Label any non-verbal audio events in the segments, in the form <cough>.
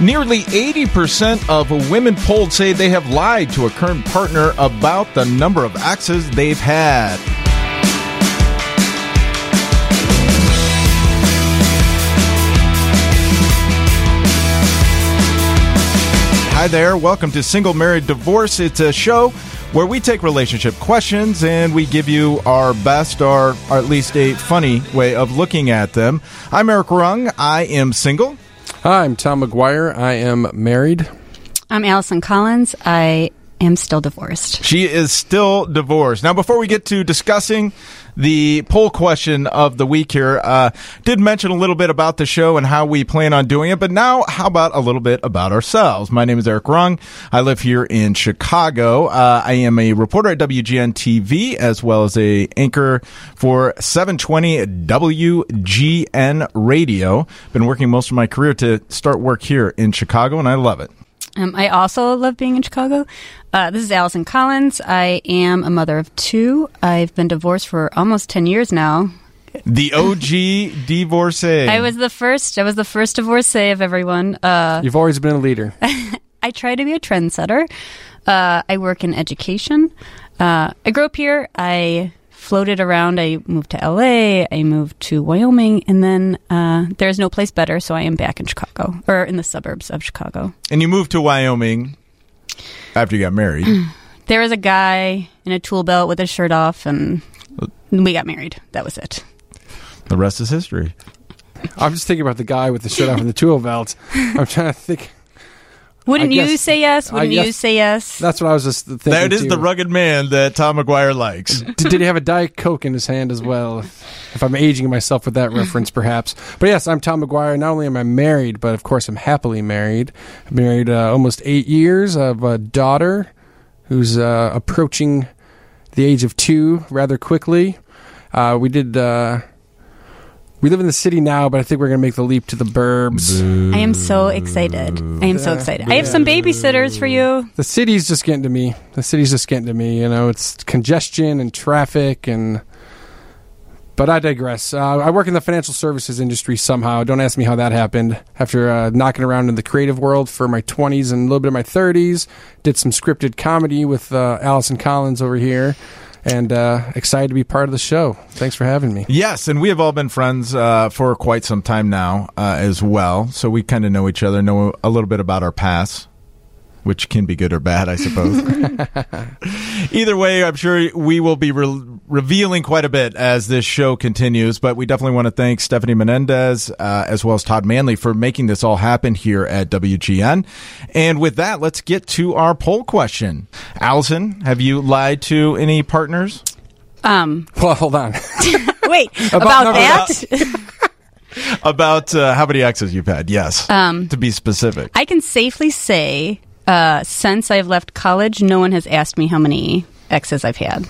Nearly 80% of women polled say they have lied to a current partner about the number of exes they've had. Hi there. Welcome to Single Married Divorce. It's a show where we take relationship questions and we give you our best or, or at least a funny way of looking at them. I'm Eric Rung. I am single. Hi, I'm Tom McGuire. I am married. I'm Allison Collins. I am still divorced. She is still divorced. Now, before we get to discussing the poll question of the week here, uh, did mention a little bit about the show and how we plan on doing it, but now how about a little bit about ourselves? My name is Eric Rung. I live here in Chicago. Uh, I am a reporter at WGN TV as well as a anchor for 720 WGN Radio. Been working most of my career to start work here in Chicago, and I love it. Um, I also love being in Chicago. Uh, this is Allison Collins. I am a mother of two. I've been divorced for almost 10 years now. The OG <laughs> divorcee. I was the first. I was the first divorcee of everyone. Uh, You've always been a leader. <laughs> I try to be a trendsetter. Uh, I work in education. Uh, I grew up here. I floated around. I moved to LA. I moved to Wyoming, and then uh, there's no place better, so I am back in Chicago or in the suburbs of Chicago. And you moved to Wyoming after you got married. <clears throat> There was a guy in a tool belt with his shirt off, and we got married. That was it. the rest is history. I'm just thinking about the guy with the shirt off and the tool belt. I'm trying to think. Wouldn't I you say yes? Wouldn't you say yes? That's what I was just thinking. That is too. the rugged man that Tom McGuire likes. <laughs> Did, did he have a Diet Coke in his hand as well? If I'm aging myself with that reference, perhaps. But yes, I'm Tom McGuire. Not only am I married, but of course I'm happily married. I've been married uh, almost eight years. I have a daughter who's uh, approaching the age of two rather quickly. Uh, we did. We live in the city now, but I think we're going to make the leap to the burbs. I am so excited. I am so excited. I have some babysitters for you. The city's just getting to me. The city's just getting to me. You know, it's congestion and traffic and. But I digress. Uh, I work in the financial services industry somehow. Don't ask me how that happened. After uh, knocking around in the creative world for my 20s and a little bit of my 30s, did some scripted comedy with uh, Allison Collins over here, and uh, excited to be part of the show. Thanks for having me. Yes, and we have all been friends uh, for quite some time now uh, as well. So we kind of know each other, know a little bit about our past, which can be good or bad, I suppose. <laughs> Either way, I'm sure we will be re- revealing quite a bit as this show continues. But we definitely want to thank Stephanie Menendez uh, as well as Todd Manley for making this all happen here at WGN. And with that, let's get to our poll question. Allison, have you lied to any partners? Um, Well, hold on. <laughs> wait, <laughs> about, no, that? <laughs> About uh, how many exes you've had? Yes. Um, to be specific. I can safely say, uh, since I've left college, no one has asked me how many exes I've had.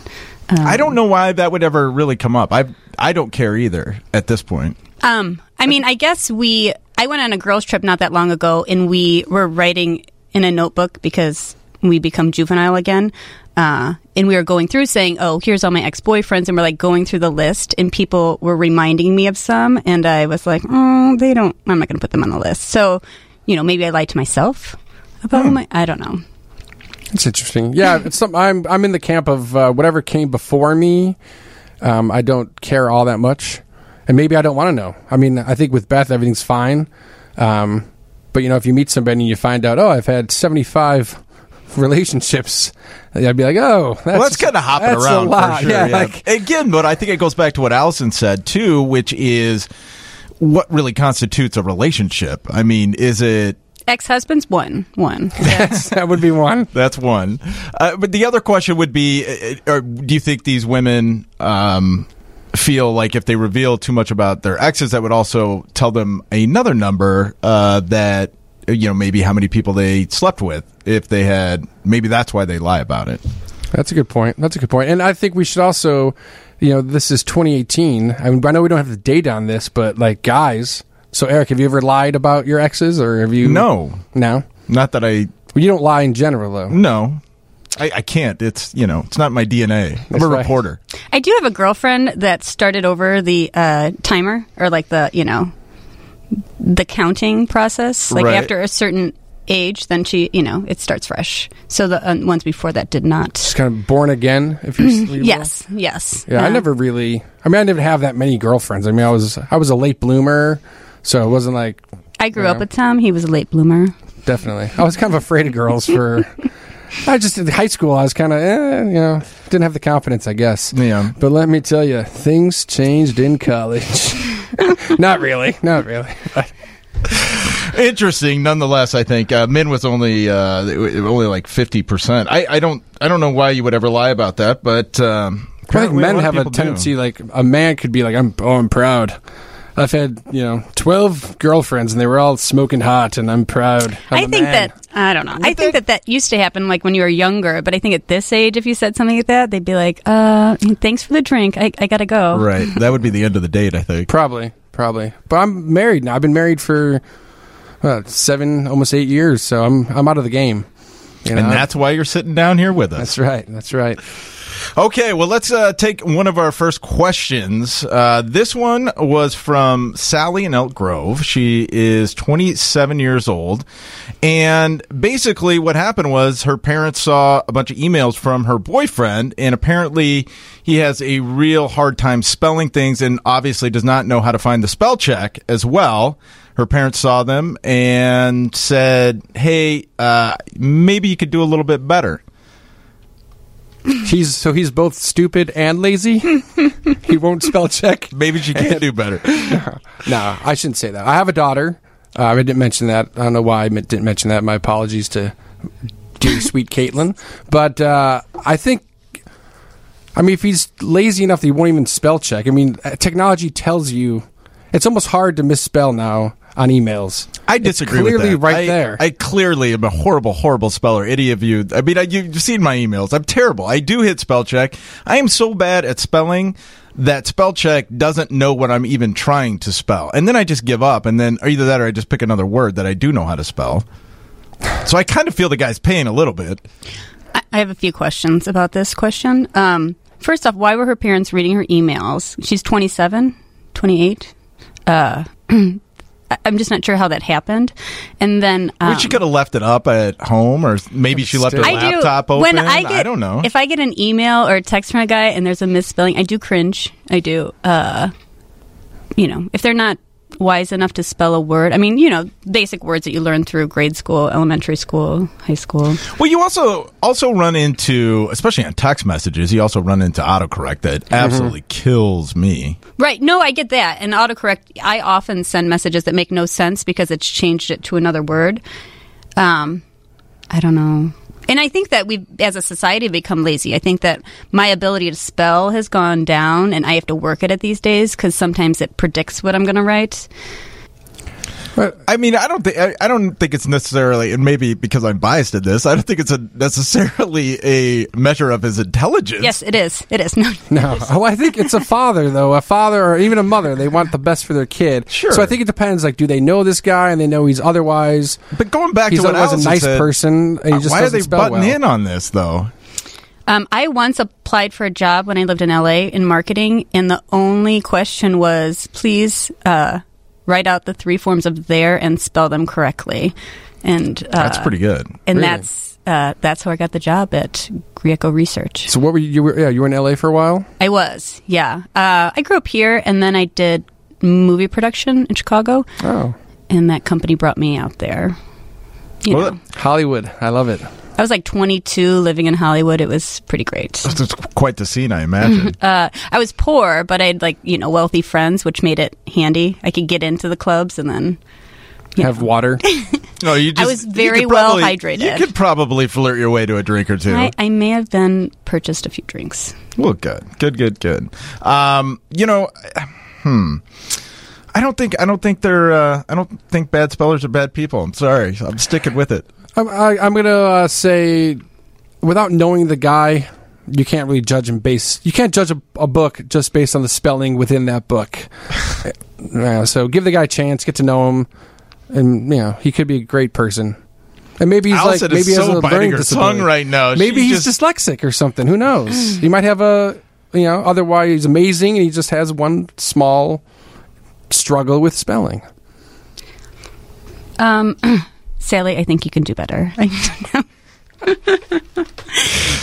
I don't know why that would ever really come up. I I don't care either at this point. Um, I mean, I guess we. I went on a girls' trip not that long ago, and we were writing in a notebook because we become juvenile again. Uh, and we were going through saying, "Oh, here's all my ex-boyfriends," and we're like going through the list, and people were reminding me of some, and I was like, "Oh, they don't. I'm not going to put them on the list." So, you know, maybe I lied to myself about my. I don't know. It's interesting. Yeah, it's some, I'm I'm in the camp of uh, whatever came before me. Um, I don't care all that much, and maybe I don't want to know. I mean, I think with Beth everything's fine, um, but you know, if you meet somebody and you find out, oh, I've had 75 <laughs> relationships, I'd be like, oh, that's, well, that's kind of hopping that's around A lot. for sure. Yeah, yeah. like Again, but I think it goes back to what Allison said too, which is what really constitutes a relationship. I mean, is it Ex-husbands, one, one. <laughs> that would be one. <laughs> That's one. Uh, but the other question would be: uh, or Do you think these women um, feel like if they reveal too much about their exes, that would also tell them another number uh, that uh, you know maybe how many people they slept with? If they had, maybe that's why they lie about it. That's a good point. That's a good point. And I think we should also, you know, this is 2018. I mean, I know we don't have the date on this, but like guys. So Eric, have you ever lied about your exes, or have you? No, no. not that I. Well, you don't lie in general, though. No, I, I can't. It's you know, it's not my DNA. I'm That's a right. reporter. I do have a girlfriend that started over the uh, timer or like the you know the counting process. Like Right. after a certain age, then she, you know, it starts fresh. So the uh, ones before that did not. Just kind of born again, if you you will. Yes, yes. Yeah, I never really. I mean, I didn't have that many girlfriends. I mean, I was I was a late bloomer, so it wasn't like I grew Yeah. up with Tom. He was a late bloomer. definitely. I was kind of afraid of girls for. <laughs> I just in high school. I was kind of, eh, you know, didn't have the confidence, I guess. Yeah. But let me tell you, things changed in college. <laughs> not really, not really. <laughs> Interesting, nonetheless. I think uh, Min was only uh, only like fifty percent. I, I don't I don't know why you would ever lie about that, but um, I think men lot of have a people do. tendency, like a man could be like, "I'm, oh, I'm proud." I've had, you know, twelve girlfriends, and they were all smoking hot, and I'm proud. I'm I a think man. that I don't know. I think that that used to happen like when you were younger, but I think at this age, if you said something like that, they'd be like, "Uh, thanks for the drink. I, I gotta go." Right, that would be the end of the date. I think. Probably, probably. But I'm married now. I've been married for uh, seven, almost eight years, so I'm I'm out of the game. You know, And that's why you're sitting down here with us. that's right. That's right. Okay, well, let's uh, take one of our first questions. Uh, this one was from Sally in Elk Grove. She is 27 years old. And basically, what happened was her parents saw a bunch of emails from her boyfriend, and apparently, he has a real hard time spelling things and obviously does not know how to find the spell check as well. Her parents saw them and said, Hey, uh, maybe you could do a little bit better. He's so he's both stupid and lazy. <laughs> he won't spell check. Maybe she can do better. <laughs> No, I shouldn't say that. I have a daughter. Uh, I didn't mention that. I don't know why I didn't mention that. My apologies to dear <laughs> sweet Caitlin. But uh, I think, I mean, if he's lazy enough that he won't even spell check, I mean, uh, technology tells you it's almost hard to misspell now on emails. I It's disagree clearly with that. right I, there. I clearly am a horrible, horrible speller. Any of you? I mean, I, you've seen my emails. I'm terrible. I do hit spell check. I am so bad at spelling that spell check doesn't know what I'm even trying to spell, and then I just give up. And then either that or I just pick another word that I do know how to spell. So I kind of feel the guy's pain a little bit. I I have a few questions about this question. Um, first off, why were her parents reading her emails? She's 27, 28. Uh, I- <clears throat> I'm just not sure how that happened. And then um, she could have left it up at home, or maybe she left her. I do open. when I get, I don't know. if I get an email or a text from a guy and there's a misspelling. I do cringe. I do. Uh, you know, if they're not wise enough to spell a word. I mean, you know, basic words that you learn through grade school, elementary school, high school. Well, you also also run into, especially on text messages, you also run into autocorrect that absolutely kills me. Right. No, I get that. And autocorrect, I often send messages that make no sense because it's changed it to another word. Um, I don't know. And I think that we, as a society, become lazy. I think that my ability to spell has gone down, and I have to work at it these days because sometimes it predicts what I'm going to write. But I mean, I don't think I, I don't think it's necessarily, and maybe because I'm biased in this, I don't think it's a necessarily a measure of his intelligence. Yes, it is. It is. No, No, oh, I think it's a father though. A father or even a mother, they want the best for their kid. Sure. So I think it depends. Like, do they know this guy and they know he's otherwise but going back he's to what otherwise a Allison nice said, person and he just why are doesn't they spell butting well. in on this though? Um, I once applied for a job when I lived in LA in marketing, and the only question was, please uh, write out the three forms of there and spell them correctly. And uh, That's pretty good. And Really? that's uh, that's how I got the job at Greco Research. So what were you? you were, yeah, you were in L.A. for a while. I was, yeah. Uh, I grew up here, and then I did movie production in Chicago, Oh, and that company brought me out there. You Well, know, Hollywood. I love it. I was like 22, living in Hollywood. It was pretty great. That's quite the scene, I imagine. <laughs> Uh, I was poor, but I had like you know wealthy friends, which made it handy. I could get into the clubs and then you Have know. water. <laughs> no, you just, I was very could well probably- hydrated. You could probably flirt your way to a drink or two. I, I may have then purchased a few drinks. Well, good, good, good, good. Um, you know, hmm. I don't think I don't think they're uh, I don't think bad spellers are bad people. I'm sorry. I'm sticking with it. I'm, I, I'm gonna uh, say, without knowing the guy, you can't really judge him based. You can't judge a, a book just based on the spelling within that book. <laughs> yeah, so give the guy a chance, get to know him, and you know he could be a great person. And maybe he's Allison like maybe is he has so a learning her disability. tongue right now. Maybe She he's just- dyslexic or something. Who knows? <sighs> he might have a you know. Otherwise, he's amazing, and he just has one small struggle with spelling. Um, <clears throat> Sally, I think you can do better. <laughs> <laughs>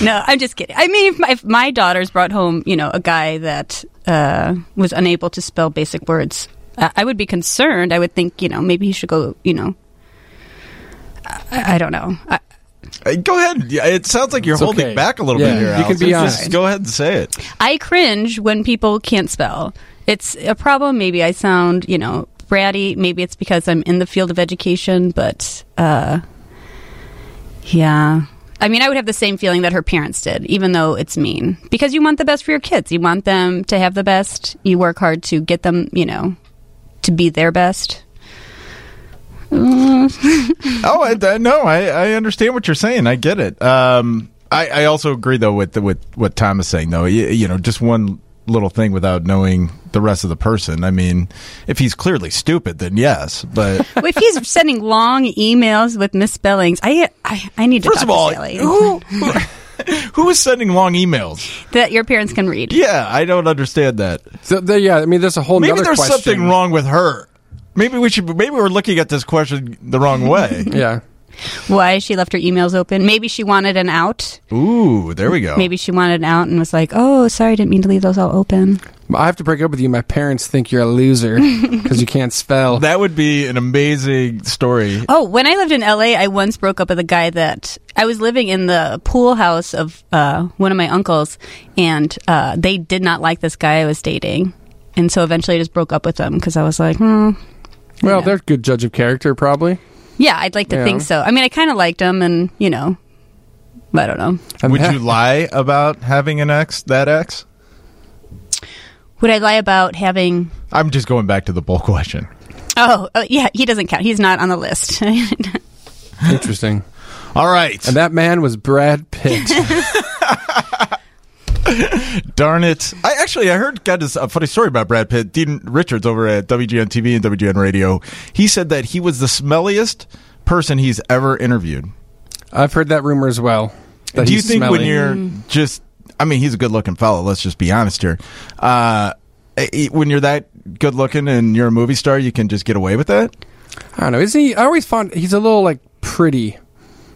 no, I'm just kidding. I mean, if my, if my daughters brought home, you know, a guy that uh, was unable to spell basic words, I, I would be concerned. I would think, you know, maybe he should go, you know, I, I don't know. I, Uh, Go ahead. It sounds like you're It's holding okay. back a little Yeah, bit here. you can Allison. be Just honest. go ahead and say it. I cringe when people can't spell. It's a problem. Maybe I sound, you know, bratty. Maybe it's because I'm in the field of education, but uh, yeah. I mean, I would have the same feeling that her parents did, even though it's mean. Because you want the best for your kids. You want them to have the best. You work hard to get them, you know, to be their best. <laughs> Oh, I, I, no, I, I understand what you're saying. I get it. Um, I, I also agree though with with what Tom is saying though. You, you know, just one little thing without knowing the rest of the person. I mean, if he's clearly stupid, then yes. But <laughs> Well, if he's sending long emails with misspellings, I I, I need to first talk of all, to Sally. who, who <laughs> <laughs> who is sending long emails? that your parents can read. Yeah, I don't understand that. So there, yeah, I mean, there's a whole. Maybe there's question. something wrong with her. Maybe we should. Maybe we're looking at this question the wrong way. Yeah, Why she left her emails open? Maybe she wanted an out. Ooh, there we go. Maybe she wanted an out and was like, "Oh, sorry, I didn't mean to leave those all open." I have to break up with you. My parents think you're a loser <laughs> because you can't spell. that would be an amazing story. Oh, when I lived in LA, I once broke up with a guy that I was living in the pool house of uh, one of my uncles, and uh, they did not like this guy I was dating, and so eventually I just broke up with them because I was like, hmm. well, Yeah. they're a good judge of character, probably. Yeah, I'd like to Yeah. think so. I mean, I kind of liked him, and you know, I don't know. And Would that- you lie about having an ex? That ex? Would I lie about having? I'm just going back to the bull question. Oh, oh yeah, he doesn't count. He's not on the list. <laughs> Interesting. All right. And that man was Brad Pitt. <laughs> <laughs> Darn it! I actually I heard got this, a funny story about Brad Pitt. Dean Richards over at WGN TV and WGN Radio. He said that he was the smelliest person he's ever interviewed. I've heard that rumor as well. that Do you he's think when you're just? I mean, he's a good looking fellow. Let's just be honest here. Uh, when you're that good looking and you're a movie star, you can just get away with that. I don't know. Isn't he? I always found he's a little like pretty.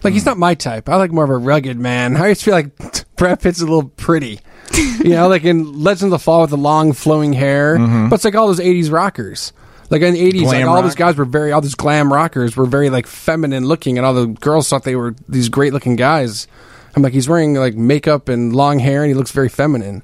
Like he's not my type. I like more of a rugged man. I always feel like Brad Pitt's a little pretty. you know, like in Legends of the Fall with the long flowing hair. Mm-hmm. But it's like all those '80s rockers. Like in the '80s, like all rock. those guys were very, all these glam rockers were very like feminine looking, and all the girls thought they were these great looking guys. I'm like, he's wearing like makeup and long hair, and he looks very feminine.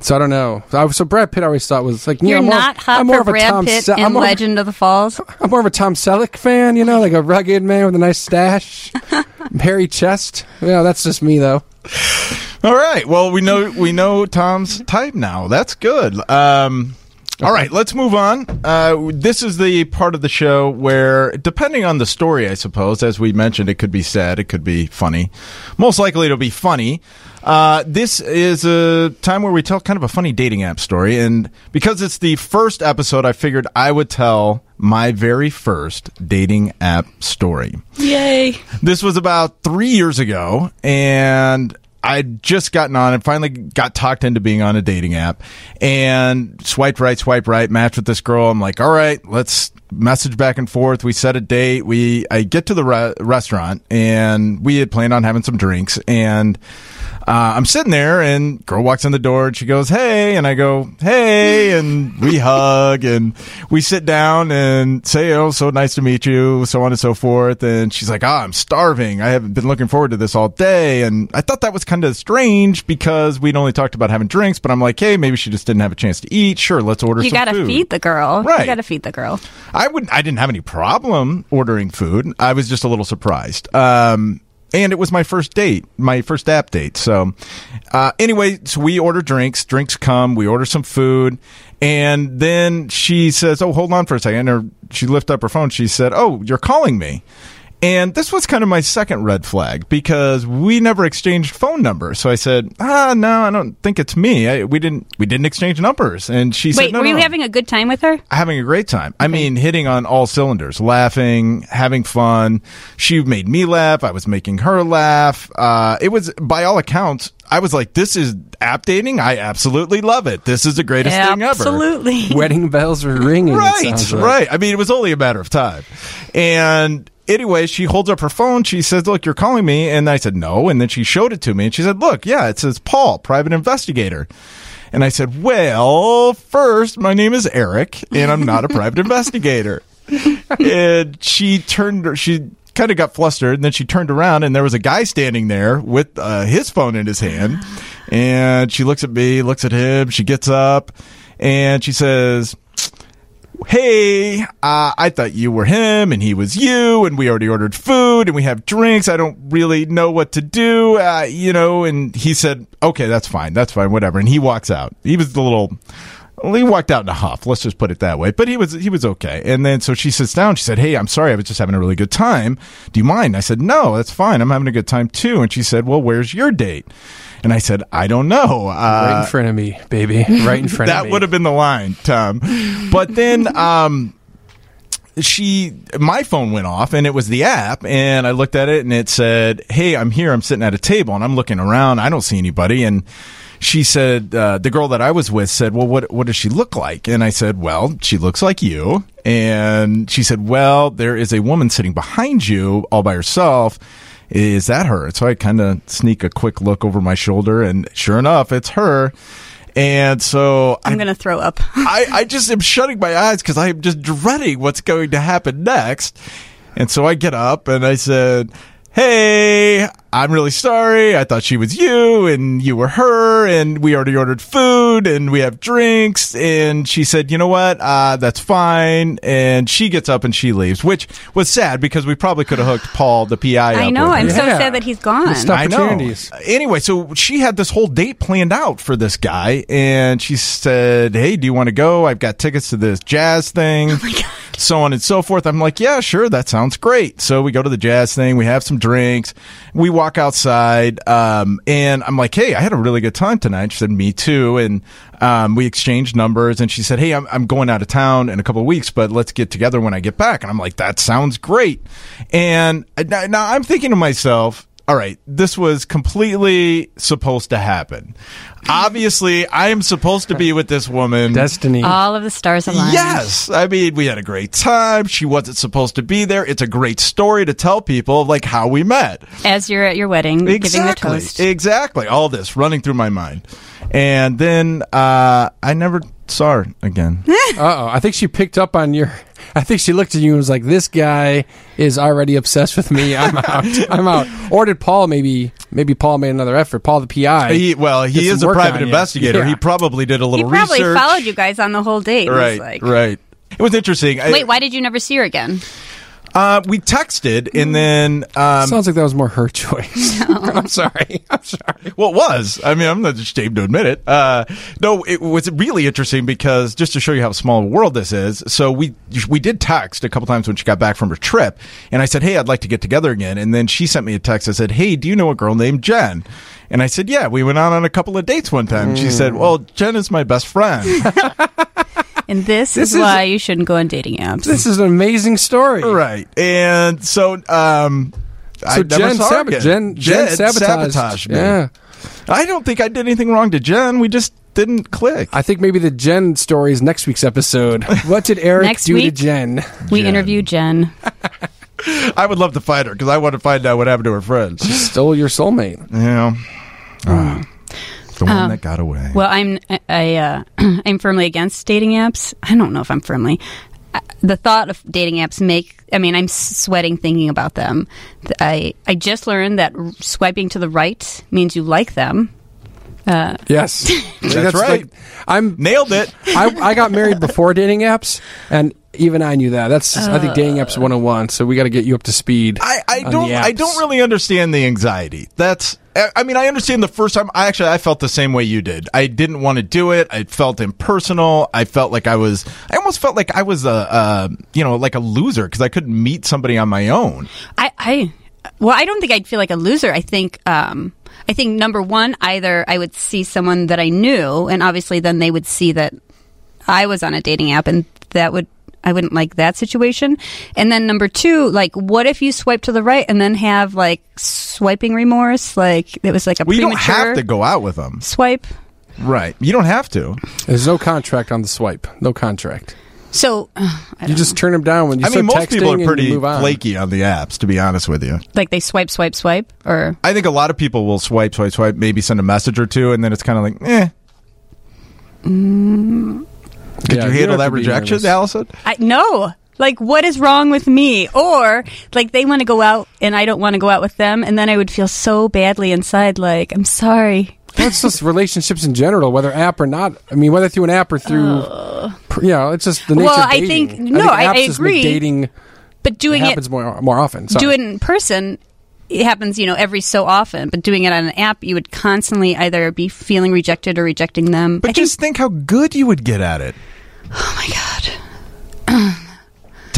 So I don't know. So, I, so Brad Pitt I always thought was like, you You're know, more- not hot I'm more for of a Brad Tom Pitt Se- in more Legend of the Falls. <laughs> I'm more of a Tom Selleck fan, you know, like a rugged man with a nice stash, <laughs> hairy chest. You know, that's just me though. <laughs> All right. Well, we know we know Tom's type now. That's good. Um, all right, let's move on. Uh, this is the part of the show where, depending on the story, I suppose, as we mentioned, it could be sad, it could be funny. Most likely, it'll be funny. Uh, this is a time where we tell kind of a funny dating app story, and because it's the first episode, I figured I would tell my very first dating app story. Yay! This was about three years ago, and I'd just gotten on and finally got talked into being on a dating app and swiped right, swipe right, matched with this girl. I'm like, all right, let's message back and forth. We set a date. We, I get to the re- restaurant and we had planned on having some drinks and, uh, I'm sitting there and girl walks in the door and she goes, Hey, and I go, Hey, and we <laughs> hug and we sit down and say, Oh, so nice to meet you, so on and so forth. And she's like, Ah, I'm starving. I haven't been looking forward to this all day. And I thought that was kind of strange because we'd only talked about having drinks, but I'm like, Hey, maybe she just didn't have a chance to eat. Sure, let's order You some gotta food. feed the girl. Right. You gotta feed the girl. I would. I didn't have any problem ordering food. I was just a little surprised. Um, and it was my first date, my first app date. So, uh, anyway, so we order drinks. Drinks come. We order some food, and then she says, "Oh, hold on for a second. Or she lifted up her phone. She said, "Oh, you're calling me." And this was kind of my second red flag because we never exchanged phone numbers. So I said, "Ah, no, I don't think it's me. I, we didn't we didn't exchange numbers." And she said, Wait, no, were you no. having a good time with her? having a great time. I mean, hitting on all cylinders, laughing, having fun. She made me laugh. I was making her laugh. Uh, it was, by all accounts, I was like, this is app dating. I absolutely love it. This is the greatest thing ever. Absolutely. Wedding bells are ringing. Right, sounds like. right. I mean, it was only a matter of time. And anyway, she holds up her phone. She says, Look, you're calling me. And I said, No. And then she showed it to me and she said, Look, yeah, it says Paul, private investigator. And I said, Well, first, my name is Eric and I'm not a private investigator. <laughs> And she turned, she kind of got flustered and then she turned around and there was a guy standing there with uh, his phone in his hand. And she looks at me, looks at him, she gets up and she says, hey, uh, I thought you were him and he was you, and we already ordered food and we have drinks. I don't really know what to do, uh, you know. And he said, okay, that's fine, that's fine, whatever. And he walks out. He was the little. Well, he walked out in a huff. Let's just put it that way. But he was he was okay. And then so she sits down. She said, "Hey, I'm sorry. I was just having a really good time. Do you mind?" I said, "No, that's fine. I'm having a good time too." And she said, "Well, where's your date?" And I said, "I don't know." Uh, Right in front of me, baby. Right in front <laughs> of me. that would have been the line, Tom. But then um she my phone went off and it was the app and I looked at it and it said, "Hey, I'm here. I'm sitting at a table and I'm looking around. I don't see anybody." And she said, uh, the girl that I was with said, "Well, what what does she look like?" And I said, "Well, she looks like you." And she said, "Well, there is a woman sitting behind you all by herself." Is that her? So I kind of sneak a quick look over my shoulder, and sure enough, it's her. And so I'm going to throw up. <laughs> I, I just am shutting my eyes because I am just dreading what's going to happen next. And so I get up and I said, Hey, I'm really sorry. I thought she was you and you were her and we already ordered food and we have drinks. And she said, you know what? Uh, that's fine. And she gets up and she leaves, which was sad because we probably could have hooked <sighs> Paul, the PI. I up know. I'm her. so Yeah. sad that he's gone. Missed I know. opportunities. Anyway, so she had this whole date planned out for this guy, and she said, "Hey, do you want to go? I've got tickets to this jazz thing." Oh my God. So on and so forth. I'm like, yeah, sure, that sounds great. So we go to the jazz thing, we have some drinks, we walk outside, um, and I'm like, hey, I had a really good time tonight. She said, me too, and um, we exchanged numbers, and she said, hey, I'm, I'm going out of town in a couple of weeks, but let's get together when I get back. And I'm like, that sounds great. And uh, now, now I'm thinking to myself, all right, this was completely supposed to happen. Obviously, I am supposed to be with this woman. Destiny. All of the stars aligned. Yes, I mean we had a great time. She wasn't supposed to be there. It's a great story to tell people like how we met. As you're at your wedding, giving the Exactly, toast. exactly. All this running through my mind, and then uh, I never saw again. <laughs> Uh oh. I think she picked up on your. I think she looked at you and was like, "This guy is already obsessed with me. I'm <laughs> out. I'm out." Or did Paul maybe? Maybe Paul made another effort. Paul, the PI. he, well, he is a private investigator. Yeah. He probably did a little. Research. He probably research. followed you guys on the whole date. Right, like- right. It was interesting. I- Wait, why did you never see her again? Uh, we texted, and then um, Sounds like that was more her <laughs> choice. <laughs> I'm sorry. I'm sorry. Well, it was. I mean, I'm not ashamed to admit it. Uh, no, it was really interesting because just to show you how small a world this is. So we we did text a couple times when she got back from her trip, and I said, "Hey, I'd like to get together again." And then she sent me a text. I said, "Hey, do you know a girl named Jen?" And I said, "Yeah, we went out on a couple of dates one time." She said, "Well, Jen is my best friend." <laughs> And this, This is, is- why you shouldn't go on dating apps. This is an amazing story. right, and so um. I So never Jen, saw sab- again. Jen, Jen, sabotaged. sabotaged me. Yeah. I don't think I did anything wrong to Jen. We just didn't click. I think maybe the Jen story is next week's episode. <laughs> What did Eric Next do to? Jen? we Jen. interviewed Jen. <laughs> I would love to find her because I want to find out what happened to her friends. Stole your soulmate. Yeah. Ah, the one Um, that got away. Well, I'm I uh, <clears throat> I'm firmly against dating apps. I don't know if I'm firmly. The thought of dating apps make I mean I'm sweating thinking about them. I I just learned that swiping to the right means you like them. Yes, <laughs> That's right. like- I'm Nailed it. I, I got married before dating apps, and even I knew that. That's I think dating apps 101. So we got to get you up to speed. I, I on don't the I don't really understand the anxiety. That's I I mean I understand the first time I actually I felt the same way you did. I didn't want to do it. I felt impersonal. I felt like I was I almost felt like I was a, a you know like a loser because I couldn't meet somebody on my own. I, I well, I don't think I'd feel like a loser. I think, um, I think number one, either I would see someone that I knew, and obviously then they would see that I was on a dating app, and that would I wouldn't like that situation. And then number two, like, what if you swipe to the right and then have like swiping remorse? Like it was like a Well, you don't have to go out with them, swipe. right? You don't have to. There's no contract on the swipe. No contract. So, <sighs> I You don't just turn them down when you I mean, most people are pretty on. flaky on the apps. To be honest with you, like they swipe, swipe, swipe, or I think a lot of people will swipe, swipe, swipe, maybe send a message or two, and then it's kind of like, eh. Could Yeah, you you handle don't that rejection. Allison? I no. Like what is wrong with me? Or like they want to go out and I don't want to go out with them and then I would feel so badly inside like I'm sorry. That's just relationships in general, whether app or not. I mean, whether through an app or through, pr- you know, it's just the nature Well, of I think- no, I- apps I just agree. Make dating But doing it happens it more more often. Sorry. do it in person it happens, you know, every so often, but doing it on an app you would constantly either be feeling rejected or rejecting them. But I think, just think how good you would get at it. oh my god. <clears throat>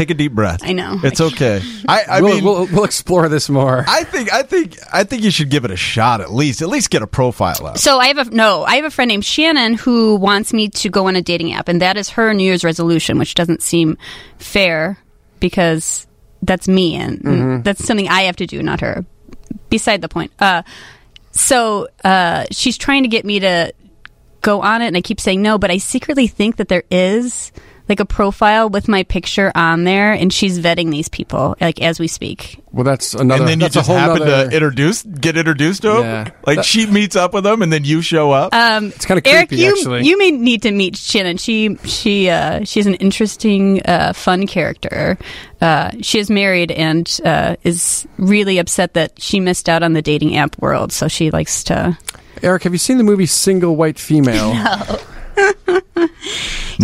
Take a deep breath. I know. It's okay. I, I we'll, mean, we'll we'll explore this more. I think, I think, I think you should give it a shot at least. At least get a profile up. So I have a no. I have a friend named Shannon who wants me to go on a dating app, and that is her New Year's resolution, which doesn't seem fair because that's me, and, and that's something I have to do, not her. Beside the point. Uh, so uh, she's trying to get me to go on it, and I keep saying no, but I secretly think that there is like a profile with my picture on there, and she's vetting these people like as we speak. well, that's another. Thing. And then you that's a just happen nother- to introduce, get introduced to him. Yeah. Like That- she meets up with them, and then you show up. Um, It's kinda creepy. Eric, creepy, you actually. you may need to meet Shannon. She she uh, she's an interesting, uh, fun character. Uh, she is married and uh, is really upset that she missed out on the dating app world. So she likes to. Eric, have you seen the movie Single White Female? <laughs> no, <laughs>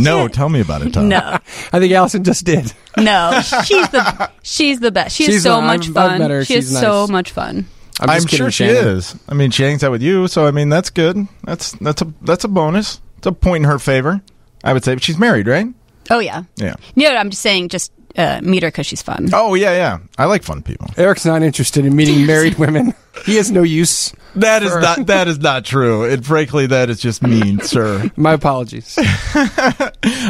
<laughs> tell me about it, Tom. No, <laughs> I think Allison just did. no, she's the she's the best. She is She's so not- much I've- I've fun. met her. She She's is so nice. much fun. I'm, I'm just kidding, sure she Shannon. is. I mean, she hangs out with you, so I mean that's good. That's that's a that's a bonus. It's a point in her favor. I would say, but she's married, right? Oh yeah, Yeah. no, I'm just saying, just uh, meet her because she's fun. Oh yeah, yeah. I like fun people. Eric's not interested in meeting married <laughs> women. He has no use. That is not that is not true. And frankly, that is just mean, <laughs> sir. My apologies. <laughs>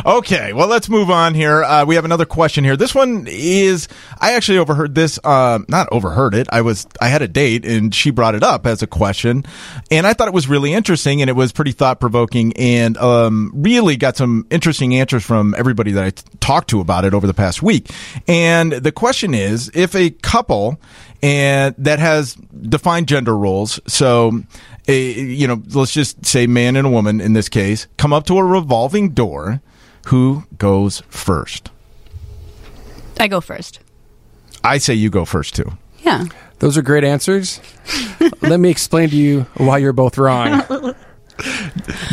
Okay, well, let's move on here. Uh, we have another question here. This one is I actually overheard this. Uh, not overheard it. I was I had a date and she brought it up as a question, and I thought it was really interesting and it was pretty thought provoking and um, really got some interesting answers from everybody that I t- talked to about it over the past week. And the question is, if a couple and that has defined gender roles, so a, you know, let's just say man and a woman in this case, come up to a revolving door. Who goes first? I go first. I say you go first too. Yeah. Those are great answers. <laughs> Let me explain to you why you're both wrong.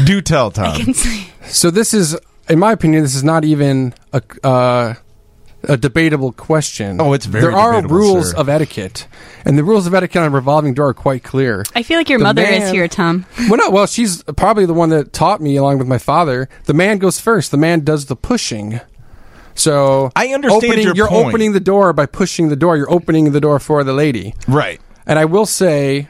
Do tell, Tom. So this is, in my opinion, this is not even a uh, a debatable question. Oh, it's very There are rules sir. of etiquette, and the rules of etiquette on a revolving door are quite clear. I feel like your The mother is here, Tom. <laughs> well, no, well, she's probably the one that taught me, along with my father. The man goes first. The man does the pushing. So I understand opening, your You're point. opening the door by pushing the door. You're opening the door for the lady. Right. And I will say,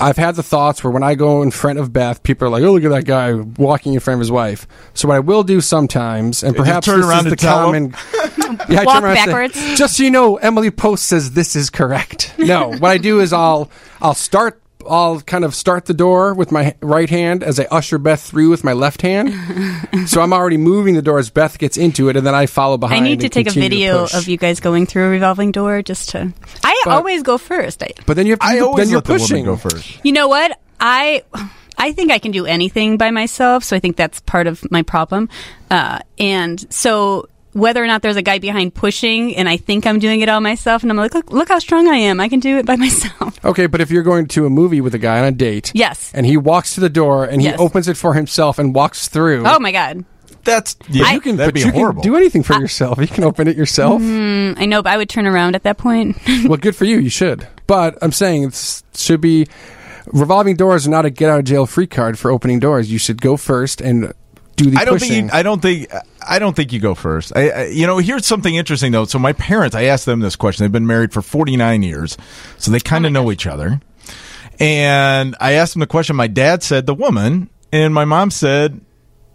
I've had the thoughts where when I go in front of Beth, people are like, "Oh, look at that guy walking in front of his wife." So what I will do sometimes, and You just perhaps turn this around is and the tell common, <laughs> yeah, I Walk turn around and say, backwards. Just so you know, Emily Post says this is correct. <laughs> No, what I do is I'll I'll start. I'll kind of start the door with my right hand as I usher Beth through with my left hand. <laughs> so I'm already moving the door as Beth gets into it, and then I follow behind. I need to take a video of you guys going through a revolving door just to. I But- always go first. I, But then you have to. I do the- always then you're let the pushing. woman go first. you know what? I I think I can do anything by myself, so I think that's part of my problem. Uh, and so whether or not there's a guy behind pushing, and I think I'm doing it all myself, and I'm like, look, look how strong I am. I can do it by <laughs> myself. Okay, but if you're going to a movie with a guy on a date, Yes. and he walks to the door and he Yes. opens it for himself and walks through. Oh my god. That's yeah, you can, that'd but be you horrible. can do anything for yourself. You can open it yourself. Mm, I know, but I would turn around at that point. <laughs> well, good for you. You should. But I'm saying it should be revolving doors are not a get out of jail free card for opening doors. You should go first and do the I don't pushing. think you, I don't think I don't think you go first. I, I, you know, here's something interesting though. So my parents, I asked them this question. They've been married for 49 years, so they kind of oh know each other. And I asked them the question. My dad said the woman, and my mom said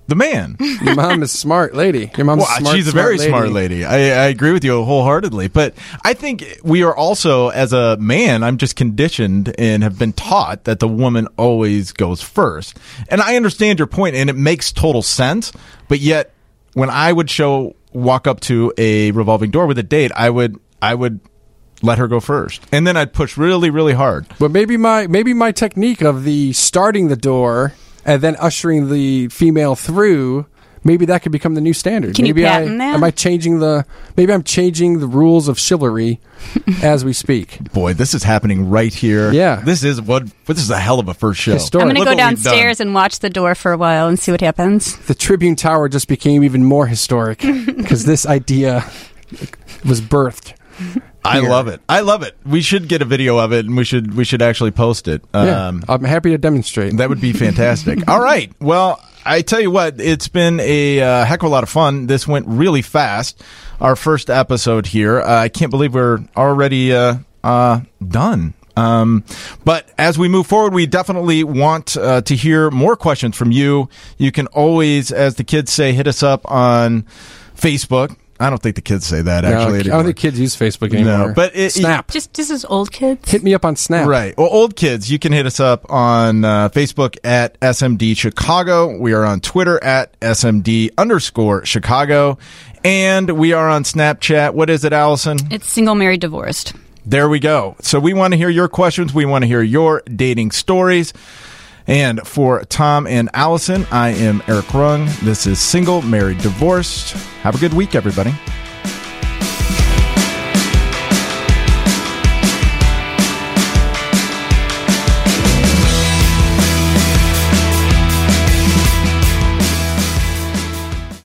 the man. <laughs> Your mom is smart lady. Your mom's Well, smart, she's a smart very lady. smart lady. I, I agree with you wholeheartedly. But I think we are also, as a man, I'm just conditioned and have been taught that the woman always goes first. And I understand your point, and it makes total sense. But yet, when I would show walk up to a revolving door with a date, I would I would let her go first, and then I'd push really, really hard. But maybe my maybe my technique of the starting the door and then ushering the female through. Maybe that could become the new standard. Can you maybe I, patent that? Am I changing the? Maybe I'm changing the rules of chivalry <laughs> as we speak. Boy, this is happening right here. Yeah. this is what this is a hell of a first show. Historic. I'm going to go what we've done. downstairs and watch the door for a while and see what happens. The Tribune Tower just became even more historic <laughs> because this idea was birthed. I here. love it. I love it. We should get a video of it, and we should we should actually post it. Yeah, Um, I'm happy to demonstrate. that would be <laughs> fantastic. All right. Well, I tell you what, it's been a uh, heck of a lot of fun. This went really fast. Our first episode here. Uh, I can't believe we're already uh, uh, done. Um, but as we move forward, we definitely want uh, to hear more questions from you. You can always, as the kids say, hit us up on Facebook. I don't think the kids say that No, actually. I anymore. don't think kids use Facebook anymore. No, but it- Snap. Just just as old kids. Hit me up on Snap. Right. Well, old kids, you can hit us up on uh, Facebook at SMD Chicago. We are on Twitter at SMD underscore Chicago. And we are on Snapchat. What is it, Allison? It's single, married, divorced. There we go. So we want to hear your questions. We want to hear your dating stories. And for Tom and Allison, I am Eric Rung. This is Single, Married, Divorced. Have a good week, everybody.